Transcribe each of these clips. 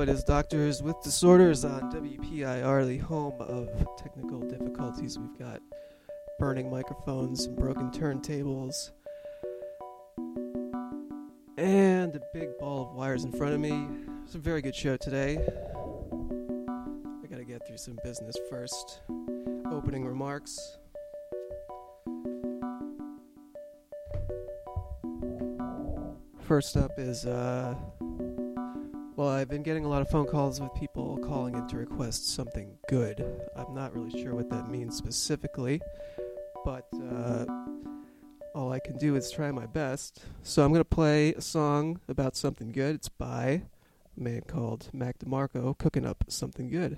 It is Doctors with Disorders on WPIR, the home of technical difficulties. We've got burning microphones and broken turntables, and a big ball of wires in front of me. It's a very good show today. I gotta get through some business first. Opening remarks. First up is, uh, well, I've been getting a lot of phone calls with people calling in to request something good. I'm not really sure what that means specifically, but uh, all I can do is try my best. So I'm going to play a song about something good. It's by a man called Mac DeMarco, cooking up something good.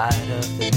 Pride of the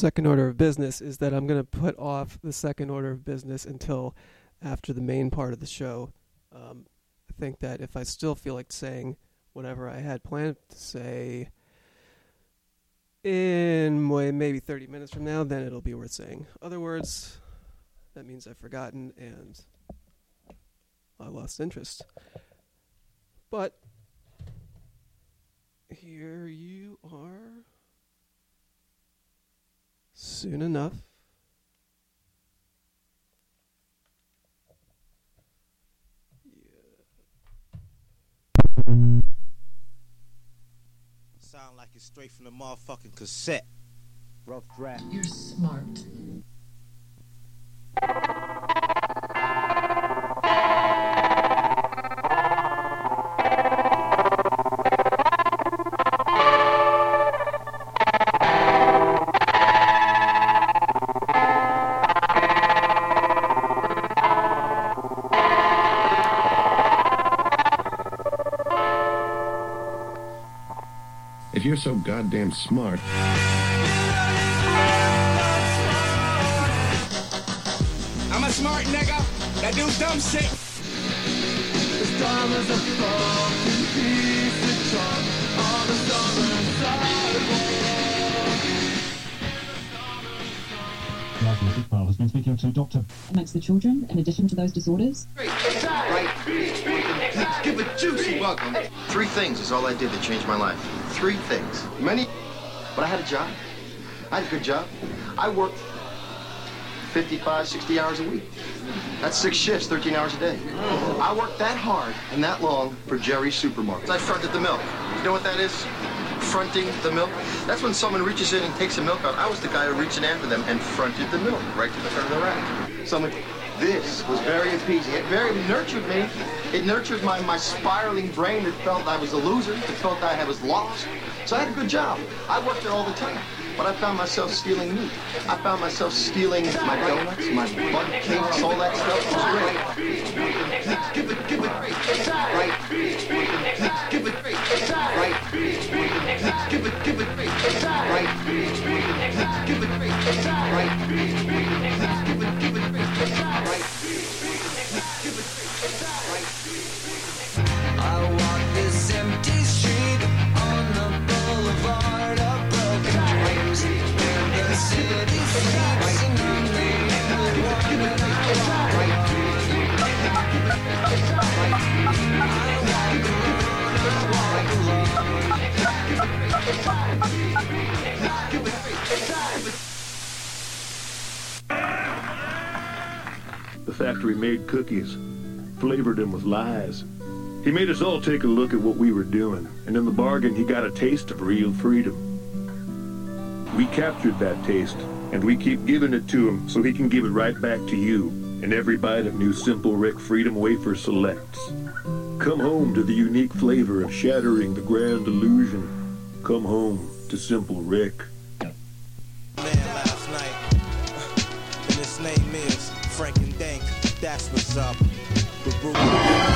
second order of business is that I'm going to put off the second order of business until after the main part of the show. Um, I think that if I still feel like saying whatever I had planned to say in maybe 30 minutes from now, then it'll be worth saying. Other words, that means I've forgotten and I lost interest. But here you are soon enough. Sound like it's straight from the motherfucking cassette. Rough draft. You're smart. You're so goddamn smart, I'm a smart nigga that do dumb shit. Iqbal has been speaking to Dr. amongst the children in addition to those disorders. Give it juicy welcome. Three things is all I did to change my life. Three things. Many, but I had a job. I had a good job. I worked 55, 60 hours a week. That's six shifts, 13 hours a day. Oh. I worked that hard and that long for Jerry's Supermarket. I fronted the milk. You know what that is? Fronting the milk. That's when someone reaches in and takes a milk out. I was the guy who reached in after them and fronted the milk right to the front of the rack. Someone, this was very appeasing. It very nurtured me. It nurtured my, my spiraling brain that felt I was a loser, that felt I was lost. So I had a good job. I worked there all the time. But I found myself stealing meat. I found myself stealing my donuts, my bun cakes, all that stuff. It was great. Give it, give it, right. Give it, right. Give it, give it, right. Give it, right. The factory made cookies, flavored him with lies. He made us all take a look at what we were doing, and in the bargain, he got a taste of real freedom. We captured that taste, and we keep giving it to him so he can give it right back to you and every bite of new Simple Rick Freedom Wafer Selects. Come home to the unique flavor of shattering the grand illusion. Come home to Simple Rick. Man Frank and Dank. That's what's up. The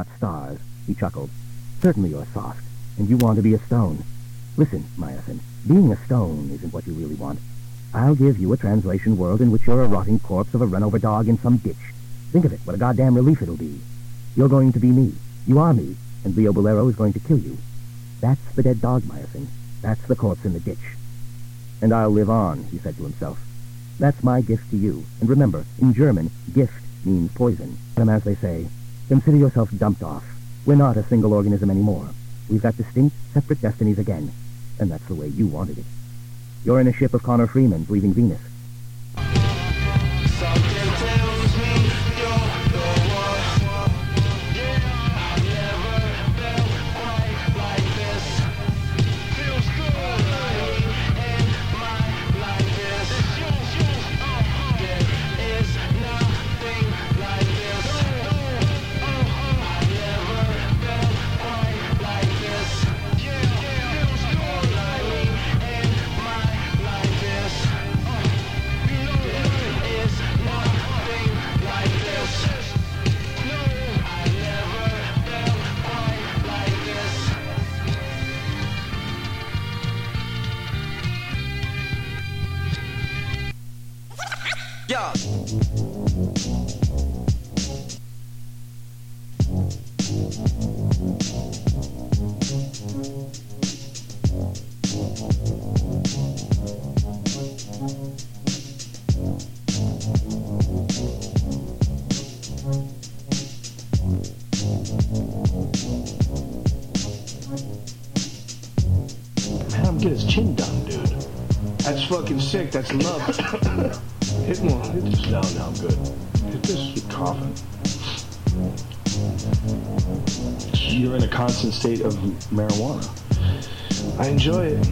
Hot stars. He chuckled. Certainly you're soft, and you want to be a stone. Listen, Mayerson, being a stone isn't what you really want. I'll give you a translation world in which you're a rotting corpse of a run-over dog in some ditch. Think of it, what a goddamn relief it'll be. You're going to be me. You are me, and Leo Bulero is going to kill you. That's the dead dog, Mayerson. That's the corpse in the ditch. And I'll live on, he said to himself. That's my gift to you. And remember, in German, gift means poison. And as they say, consider yourself dumped off. We're not a single organism anymore. We've got distinct, separate destinies again. And that's the way you wanted it. You're in a ship of Connor Freeman's leaving Venus. Fucking sick. That's love. hit more. Hit this. No, no, I'm good. Hit this. You're coughing. You're in a constant state of marijuana. I enjoy it.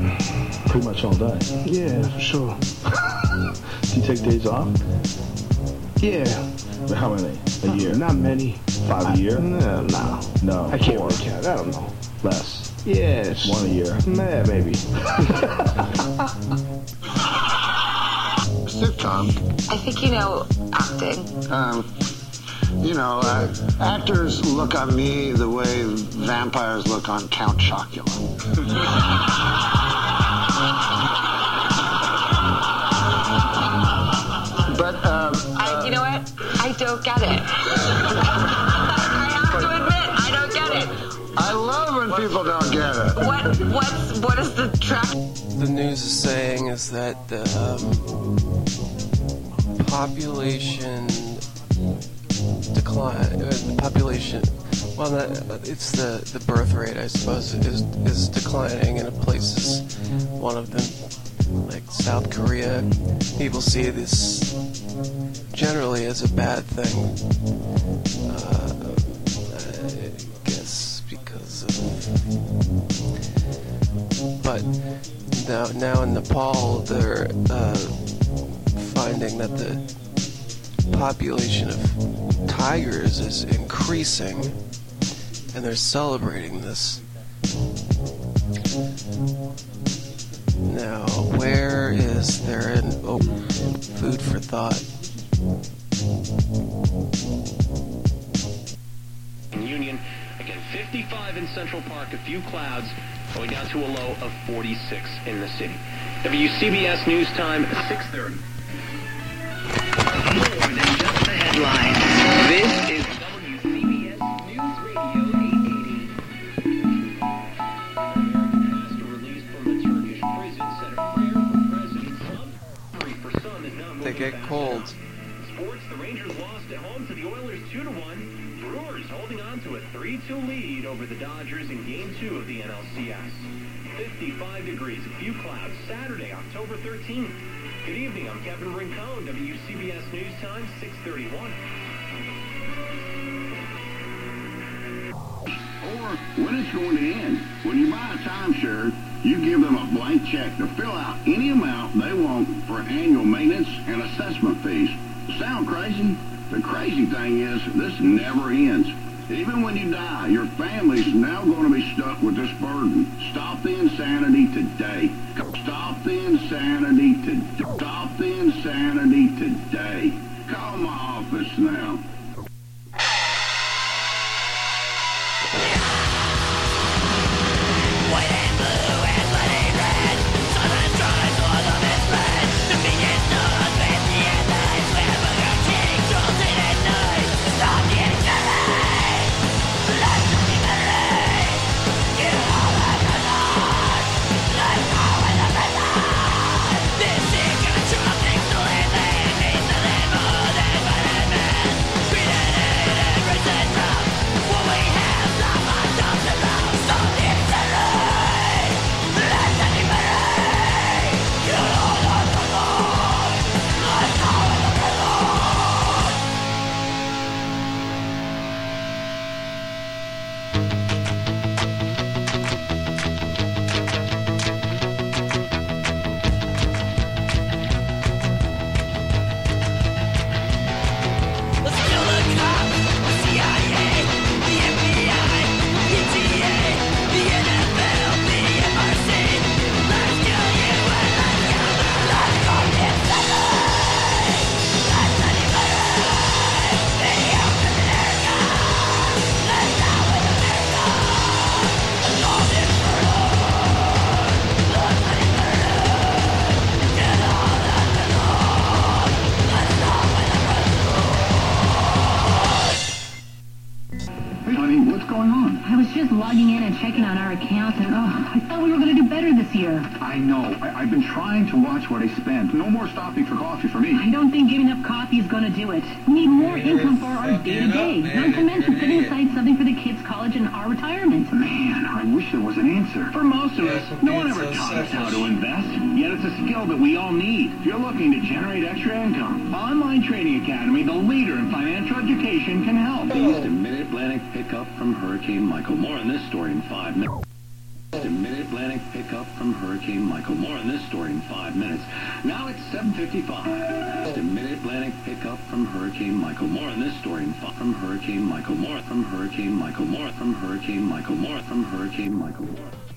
Pretty much all day. Yeah, for sure. Do you take days off? Yeah. How many? A year? Not many. Five a year? No, no. No. I can't Four. count. I don't know. Less. Yes. One a year. Nah, maybe. Sitcom. I think you know acting. Um, you know, uh, actors look on me the way vampires look on Count Chocula. but um, I, you know what? I don't get it. I have to admit, I don't get it. I love when people don't get it. What what's what is the track? The news is saying is that the um, population decline, uh, the population, well, it's the, the birth rate, I suppose, is, is declining in places. One of them, like South Korea, people see this generally as a bad thing. Uh, I guess because of but now, now in Nepal, they're uh, finding that the population of tigers is increasing, and they're celebrating this. Now, where is there an oh, food for thought? Union. Again, 55 in Central Park, a few clouds, going down to a low of 46 in the city. WCBS News Time, 6:30. More than just the headlines. This is WCBS News Radio 880. Released from the Turkish prison said a prayer for President Trump. Hurry for some is not They get fast. cold. Sports, the Rangers lost at home to the Oilers 2 to 1. Brewers holding on to a 3-2 lead over the Dodgers in game 2 of the NLCS. 55 degrees, a few clouds, Saturday, October 13th. Good evening, I'm Kevin Rincon, WCBS News Time, 631. Or when it's going to end. When you buy a timeshare, you give them a blank check to fill out any amount they want for annual maintenance and assessment fees. Sound crazy? The crazy thing is, this never ends. Even when you die, your family's now going to be stuck with this burden. Stop the insanity today. Stop the insanity to stop the insanity today. Call my office now. On? Just logging in and checking on our accounts, and oh, I thought we were going to do better this year. I know. I- I've been trying to watch what I spend. No more stopping for coffee for me. I don't think giving up coffee is going to do it. We need more income for our day-to-day, not to mention setting aside something for the kids' college and our retirement. Man, I wish there was an answer. For most of us, no one ever taught us how to invest. Yet it's a skill that we all need. If you're looking to generate extra income, Online Trading Academy, the leader in financial education, can help. East and Mid-Atlantic pickup from Hurricane Michael. More on this story in five minutes. And Mid-Atlantic pickup from Hurricane Michael. More on this story in five minutes. Now it's 7.55. East and Mid-Atlantic pickup from Hurricane Michael. More on this story in five. From Hurricane Michael. More from Hurricane Michael. More from Hurricane Michael. More from Hurricane Michael. More. My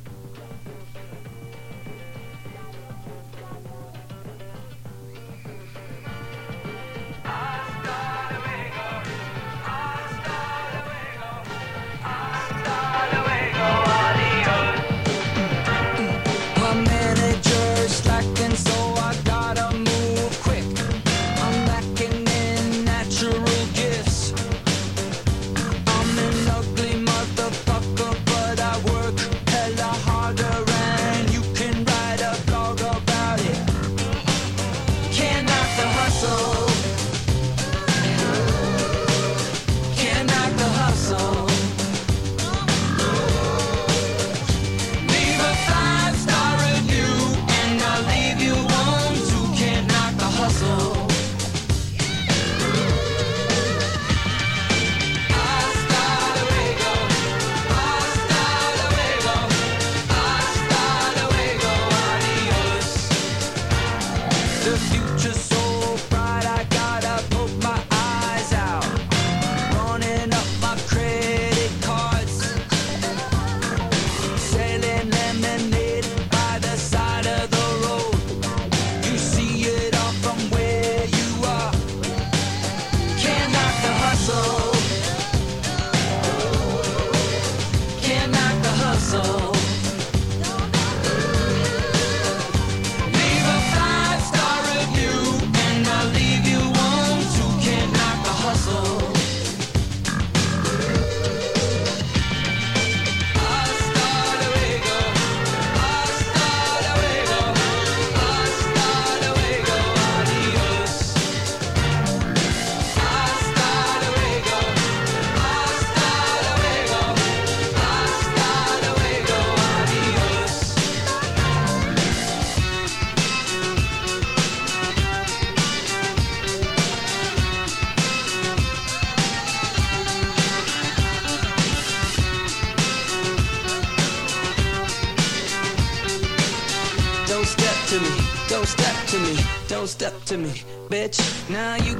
step to me, bitch. Now you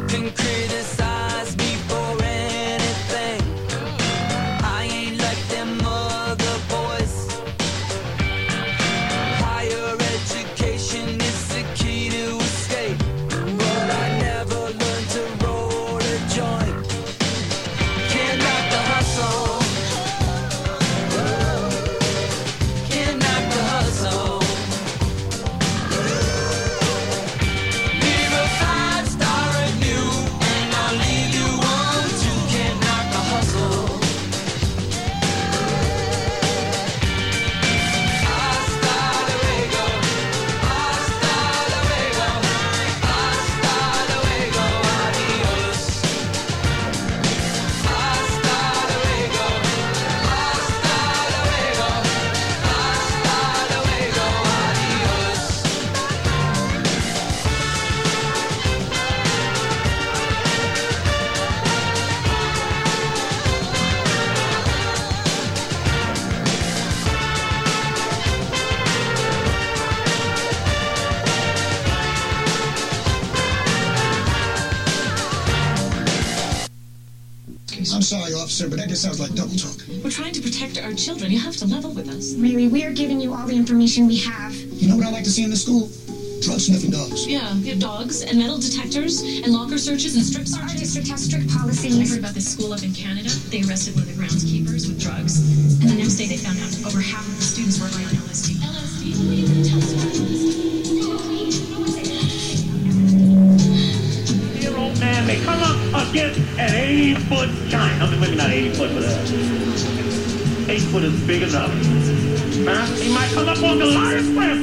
see in the school? Drug sniffing dogs. Yeah, we have dogs and metal detectors and locker searches and strip Our district has strict I policies. heard about this school up in Canada. They arrested one of the groundskeepers with drugs. And the next day they found out over half of the students were high on LSD. LSD? What are you going to tell us about Dear old man may come up against an 80 foot giant. I mean, maybe not 80 foot, but a foot is big enough. Huh? He might come up on Goliath's grandfather.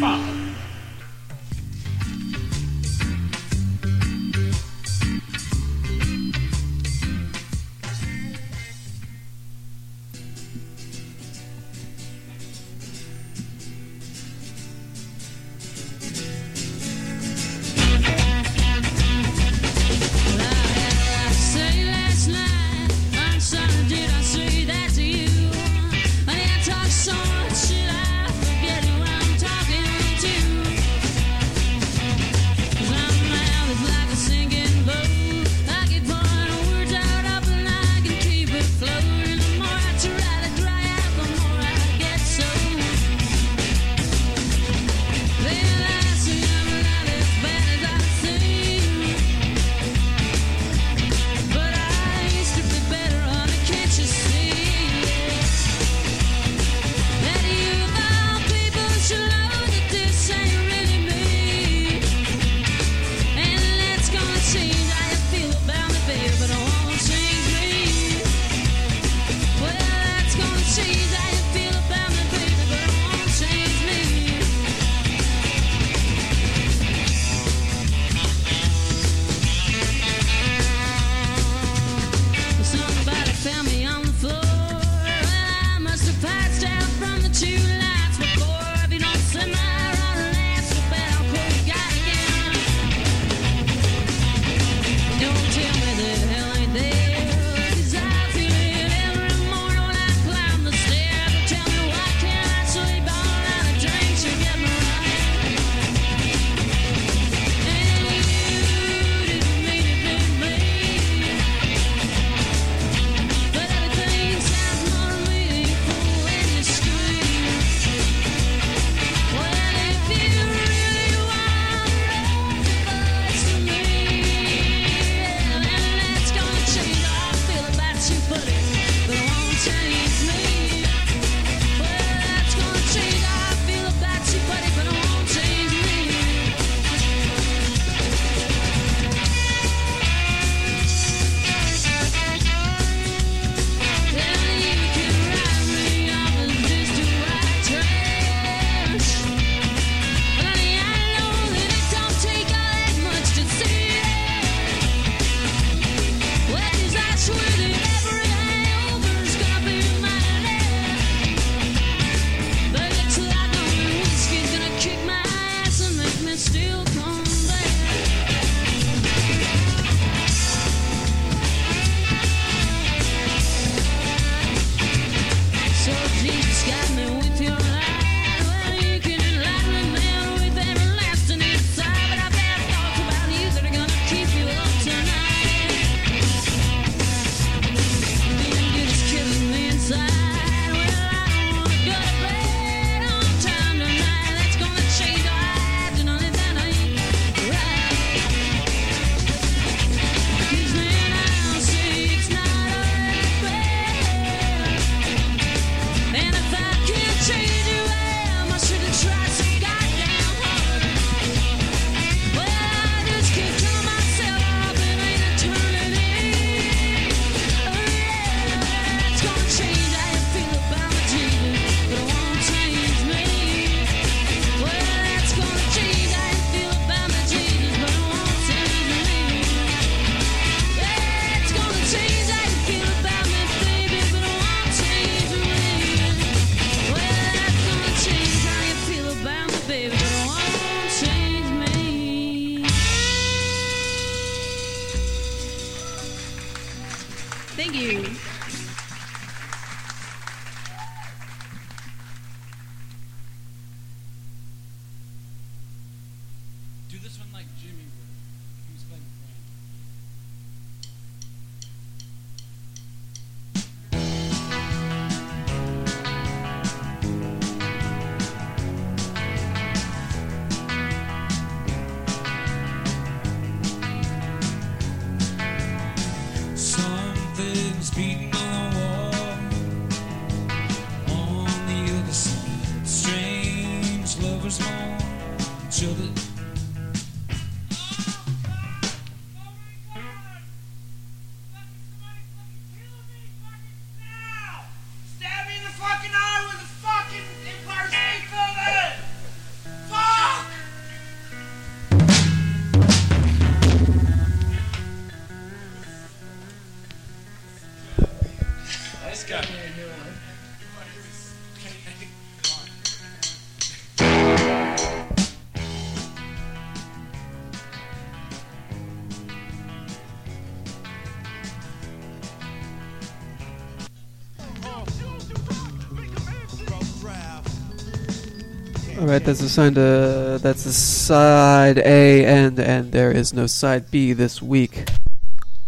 All right, that's assigned to uh, that's the side A end, and there is no side B this week.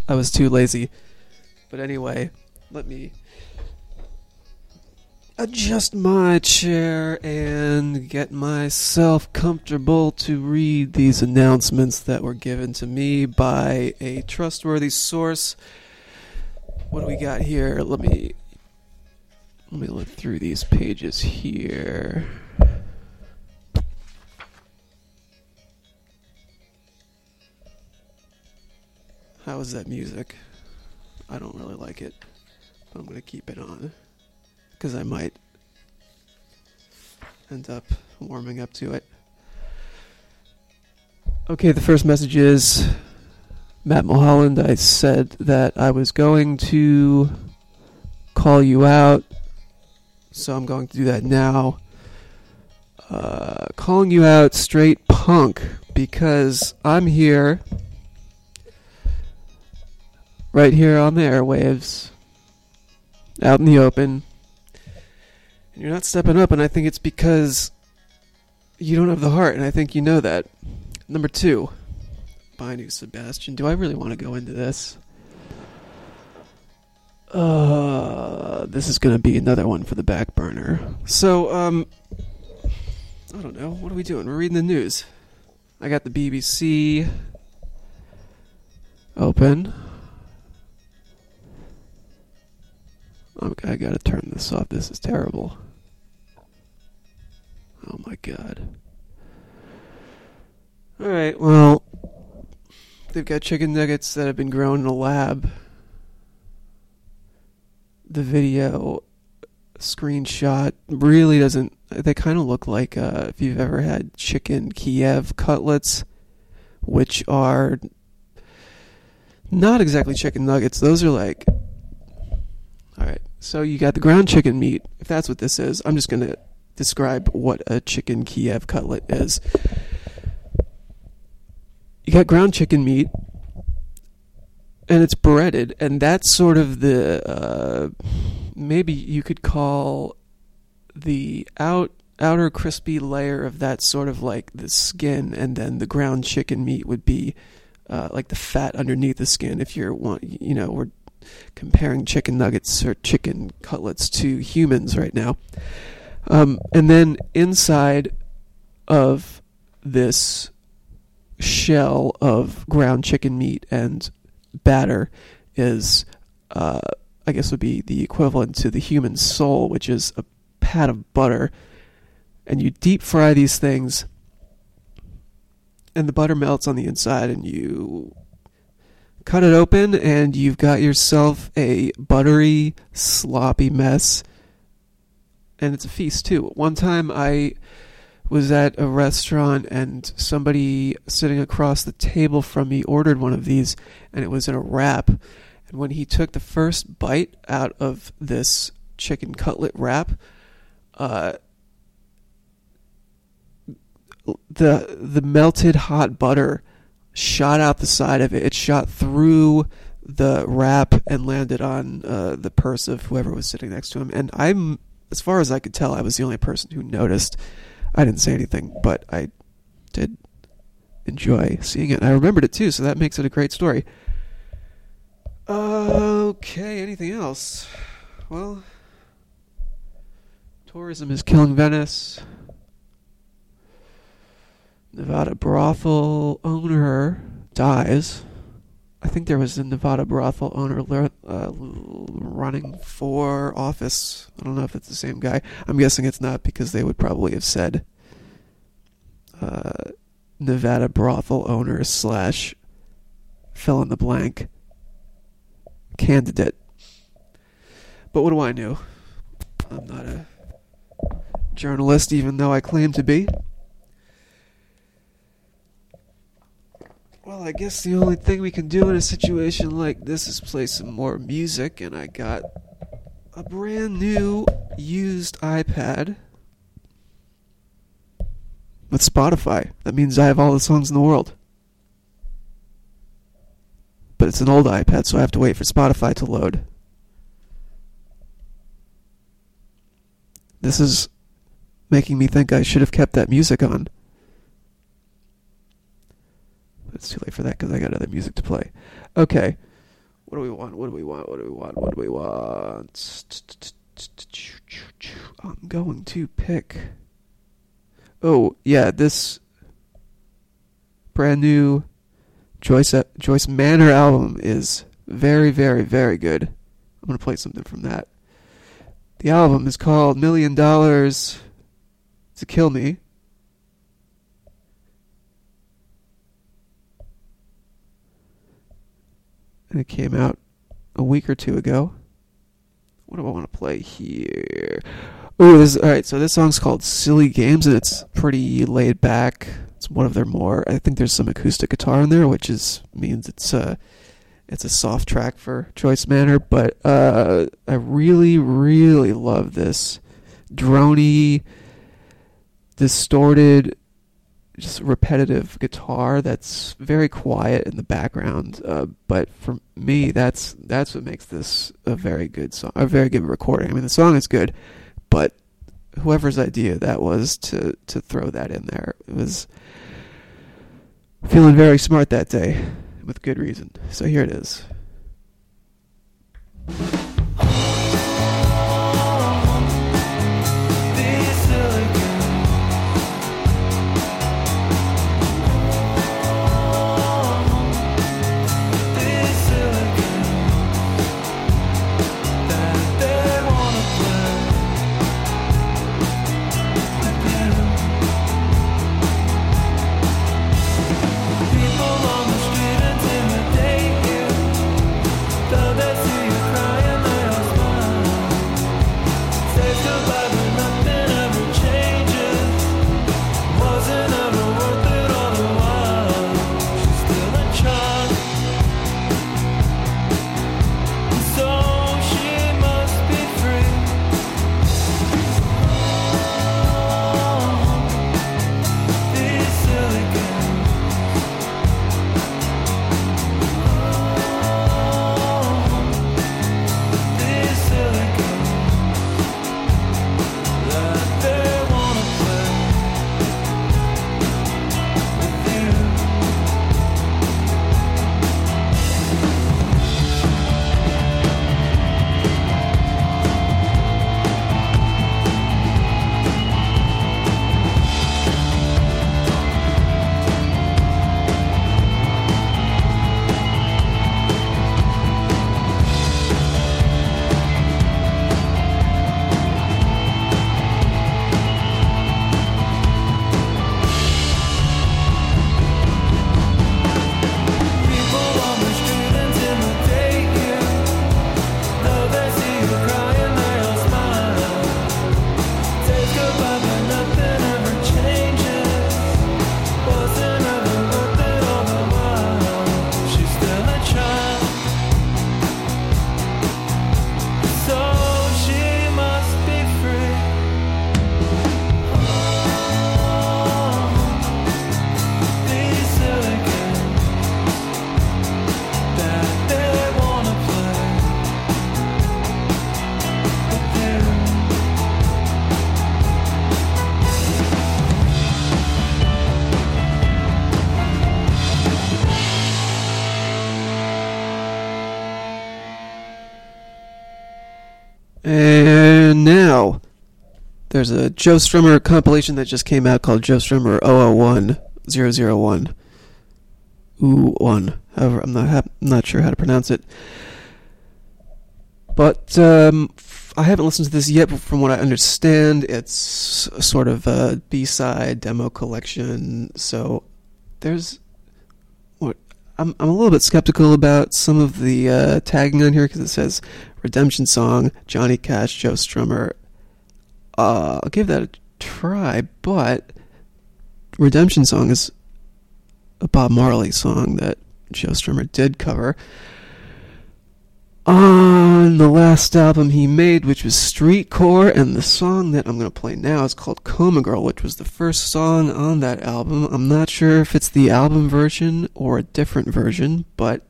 I was too lazy. But anyway, let me adjust my chair and get myself comfortable to read these announcements that were given to me by a trustworthy source. What do we got here? Let me let me look through these pages here. How is that music? I don't really like it, but I'm gonna keep it on because I might end up warming up to it. Okay, the first message is Matt Mulholland. I said that I was going to call you out, so I'm going to do that now. Uh, calling you out straight punk because I'm here right here on the airwaves, out in the open. And you're not stepping up, and I think it's because you don't have the heart, and I think you know that. Number two, Binu Sebastian. Do I really want to go into this? Uh, this is going to be another one for the back burner. So, um, I don't know. What are we doing? We're reading the news. I got the BBC open. I gotta turn this off. This is terrible. Oh my god. Alright, well, they've got chicken nuggets that have been grown in a lab. The video screenshot really doesn't. They kind of look like uh, if you've ever had chicken Kiev cutlets, which are not exactly chicken nuggets. Those are like. Alright, so you got the ground chicken meat. If that's what this is, I'm just going to describe what a chicken Kiev cutlet is. You got ground chicken meat, and it's breaded, and that's sort of the uh, maybe you could call the out outer crispy layer of that sort of like the skin, and then the ground chicken meat would be uh, like the fat underneath the skin. If you're want, you know, we're comparing chicken nuggets or chicken cutlets to humans right now. Um, and then inside of this shell of ground chicken meat and batter is, uh, I guess, would be the equivalent to the human soul, which is a pat of butter. And you deep fry these things, and the butter melts on the inside, and you cut it open, and you've got yourself a buttery, sloppy mess. And it's a feast, too. One time I was at a restaurant and somebody sitting across the table from me ordered one of these and it was in a wrap. And when he took the first bite out of this chicken cutlet wrap, uh, the the melted hot butter shot out the side of it. It shot through the wrap and landed on uh, the purse of whoever was sitting next to him. And I'm, as far as I could tell, I was the only person who noticed. I didn't say anything, but I did enjoy seeing it. I remembered it too, so that makes it a great story. Okay, anything else? Well, tourism is killing Venice. Nevada brothel owner dies. I think there was a Nevada brothel owner uh, running for office. I don't know if it's the same guy. I'm guessing it's not because they would probably have said uh, Nevada brothel owner slash fill in the blank candidate. But what do I know? I'm not a journalist, even though I claim to be. Well, I guess the only thing we can do in a situation like this is play some more music, and I got a brand new used iPad with Spotify. That means I have all the songs in the world. But it's an old iPad, so I have to wait for Spotify to load. This is making me think I should have kept that music on. But it's too late for that because I got other music to play. Okay. What do we want? What do we want? What do we want? What do we want? I'm going to pick. Oh, yeah, this brand new Joyce uh, Joyce Manor album is very, very, very good. I'm going to play something from that. The album is called Million Dollars to Kill Me. And it came out a week or two ago. What do I want to play here? Oh, this all right. So this song's called "Silly Games" and it's pretty laid back. It's one of their more. I think there's some acoustic guitar in there, which is means it's a it's a soft track for Joyce Manor. But uh, I really, really love this drony, distorted, just repetitive guitar that's very quiet in the background. Uh, but for me, that's that's what makes this a very good song, a very good recording. I mean, the song is good, but whoever's idea that was to to throw that in there it was feeling very smart that day, with good reason. So here it is. There's a Joe Strummer compilation that just came out called Joe Strummer 001 001. Ooh, one. However, I'm not not sure how to pronounce it. But um, I haven't listened to this yet. But from what I understand, it's a sort of a B-side demo collection. So there's what I'm I'm a little bit skeptical about some of the uh, tagging on here because it says Redemption Song, Johnny Cash, Joe Strummer. Uh, I'll give that a try, but Redemption Song is a Bob Marley song that Joe Strummer did cover. on the last album he made, which was Streetcore, and the song that I'm going to play now is called Coma Girl, which was the first song on that album. I'm not sure if it's the album version or a different version, but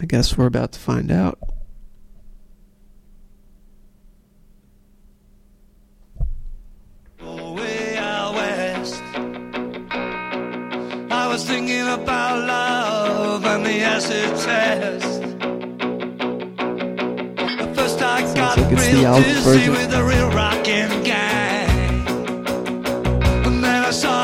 I guess we're about to find out. Was thinking about love and the acid test. At first I got like the real dizzy version. with the real rockin' gang. And then I saw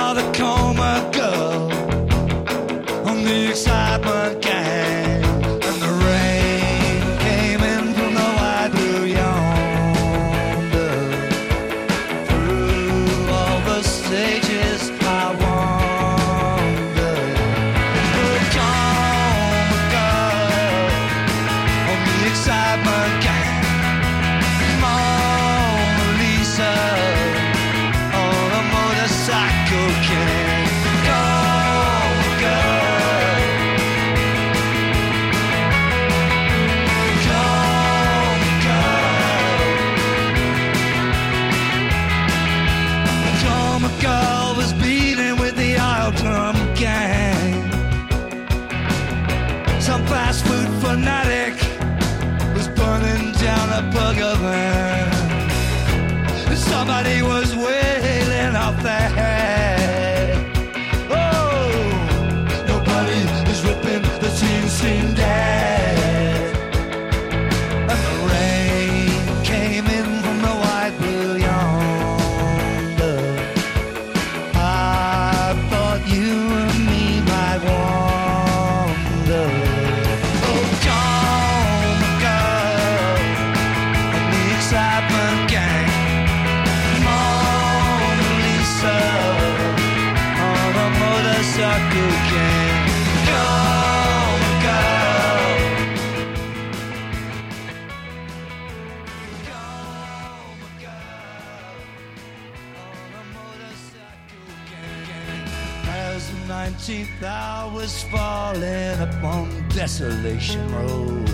19th I was falling upon Desolation Road.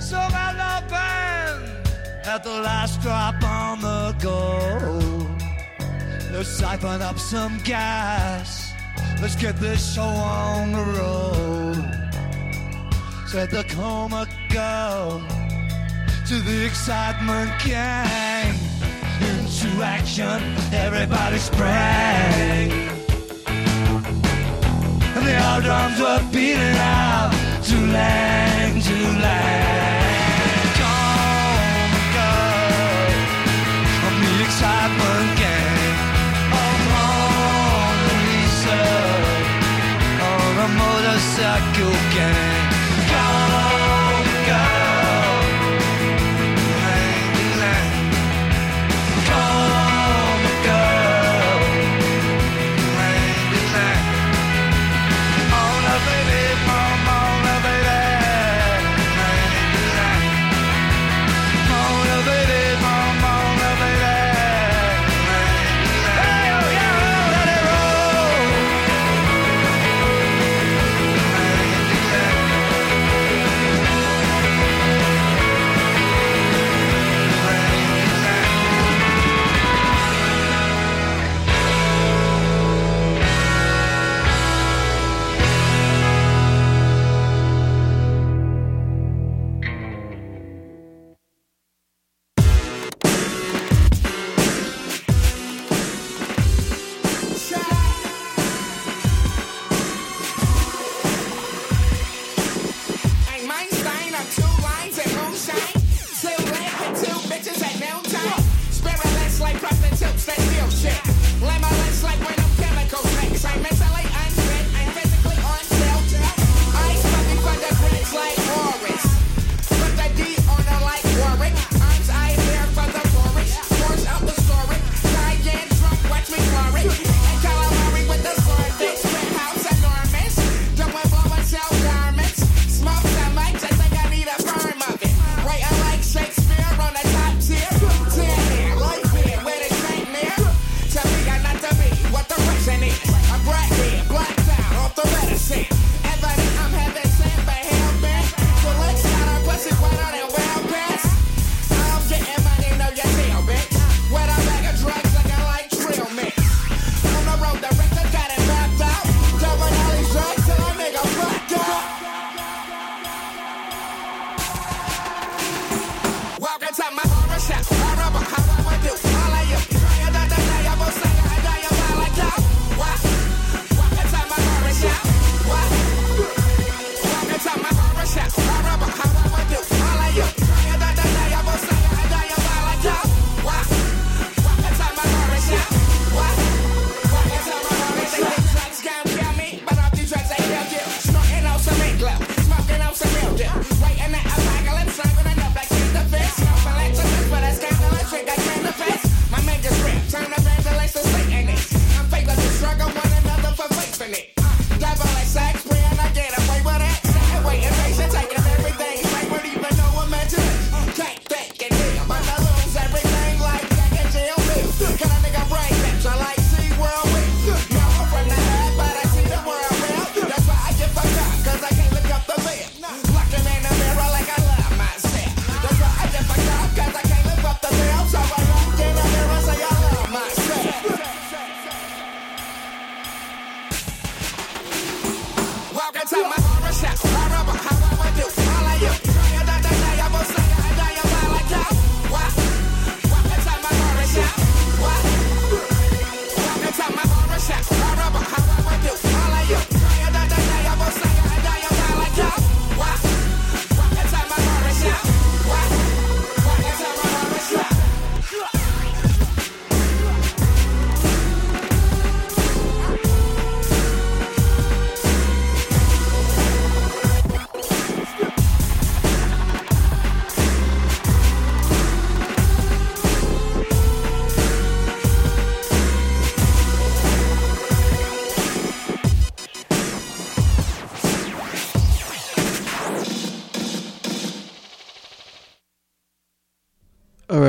So my love band at the last drop on the go. Let's siphon up some gas. Let's get this show on the road. Said the coma girl to the excitement gang. Into action, everybody sprang. And the old drums were beating out Tulang, Tulang. Come, girl, on the excitement gang. Oh, Mona Lisa, on a motorcycle gang.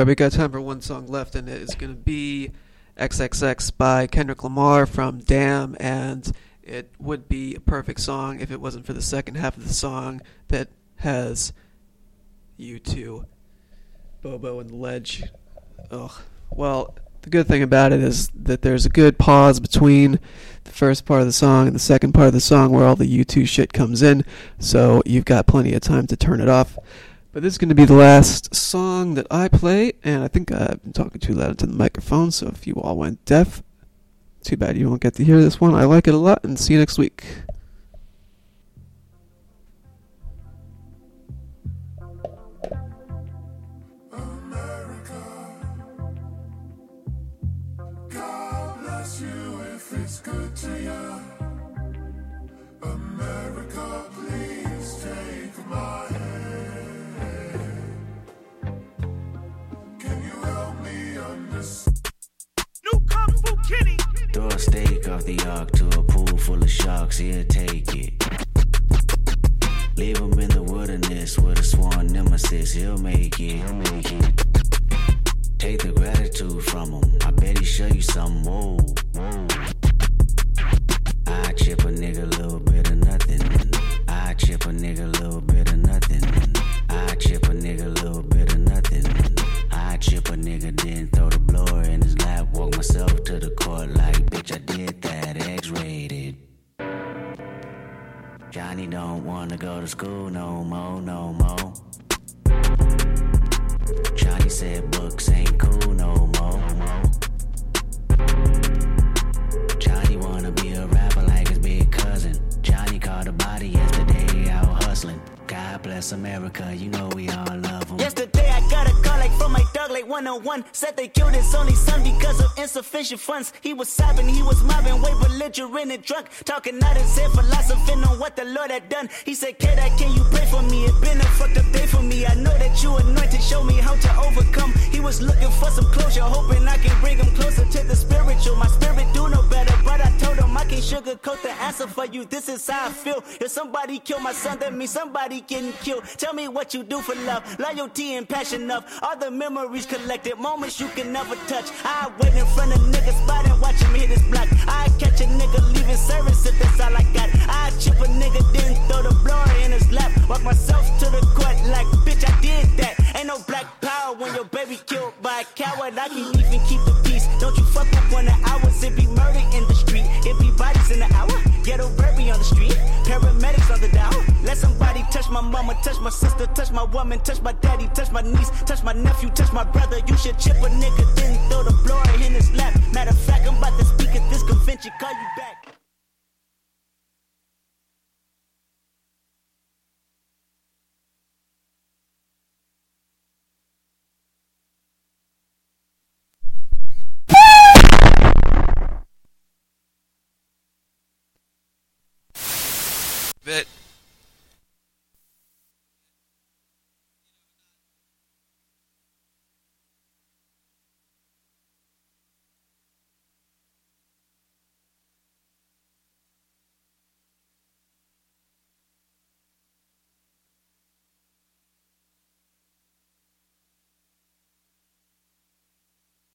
Right, we got time for one song left, and it is going to be XXX by Kendrick Lamar from Damn, and it would be a perfect song if it wasn't for the second half of the song that has you two, Bono and Ledge. Ugh. Well, the good thing about it is that there's a good pause between the first part of the song and the second part of the song where all the U2 shit comes in, so you've got plenty of time to turn it off. But this is going to be the last song that I play, and I think I've been talking too loud into the microphone, so if you all went deaf, too bad you won't get to hear this one. I like it a lot, and see you next week. Throw a steak off the ark to a pool full of sharks, he'll take it. Leave him in the wilderness with a sworn nemesis, he'll make it. He'll make it. Take the gratitude from him, I bet he show you something. Whoa. I chip a nigga a little bit of nothing. I chip a nigga a little bit of nothing. I chip a nigga a little bit a nigga, then throw the blower in his lap. Walk myself to the court like, bitch, I did that. X rated. Johnny don't wanna go to school no more, no more. Johnny said books ain't cool no more. Johnny wanna be a rapper like his big cousin. Johnny caught a body. God bless America, you know we all love him. Yesterday I got a call like from my dog like 101 Said they killed his only son because of insufficient funds. He was sobbing, he was mobbing, way belligerent and drunk. Talking out his head, philosophing on what the Lord had done. He said, kid, can you pray for me? It been a fucked up day for me. I know that you anointed, show me how to overcome. He was looking for some closure, hoping I can bring him closer to the spiritual. My spirit do know better, but I told him I can't sugarcoat the answer for you. This is how I feel. If somebody kill my son, that means somebody getting killed. Tell me what you do for love, loyalty and passion of All the memories collected, moments you can never touch. I wait front of niggas spot and watch him hit his block. I catch a nigga leaving service if that's all I got. I chip a nigga, then throw the blower in his lap. Walk myself to the court like, bitch, I did that Ain't no black power when your baby killed by a coward. I can't even keep the peace. Don't you fuck up one of ours It be murder in the street. It be bodies in the hour. Ghetto baby on the street. Paramedics on the down Let somebody touch my mama, touch my sister, touch my woman, touch my daddy, touch my niece, touch my nephew, touch my brother. You should chip a nigga, then throw the blower in his lap. Matter of fact, I'm about to speak at this convention, call you back. Bit.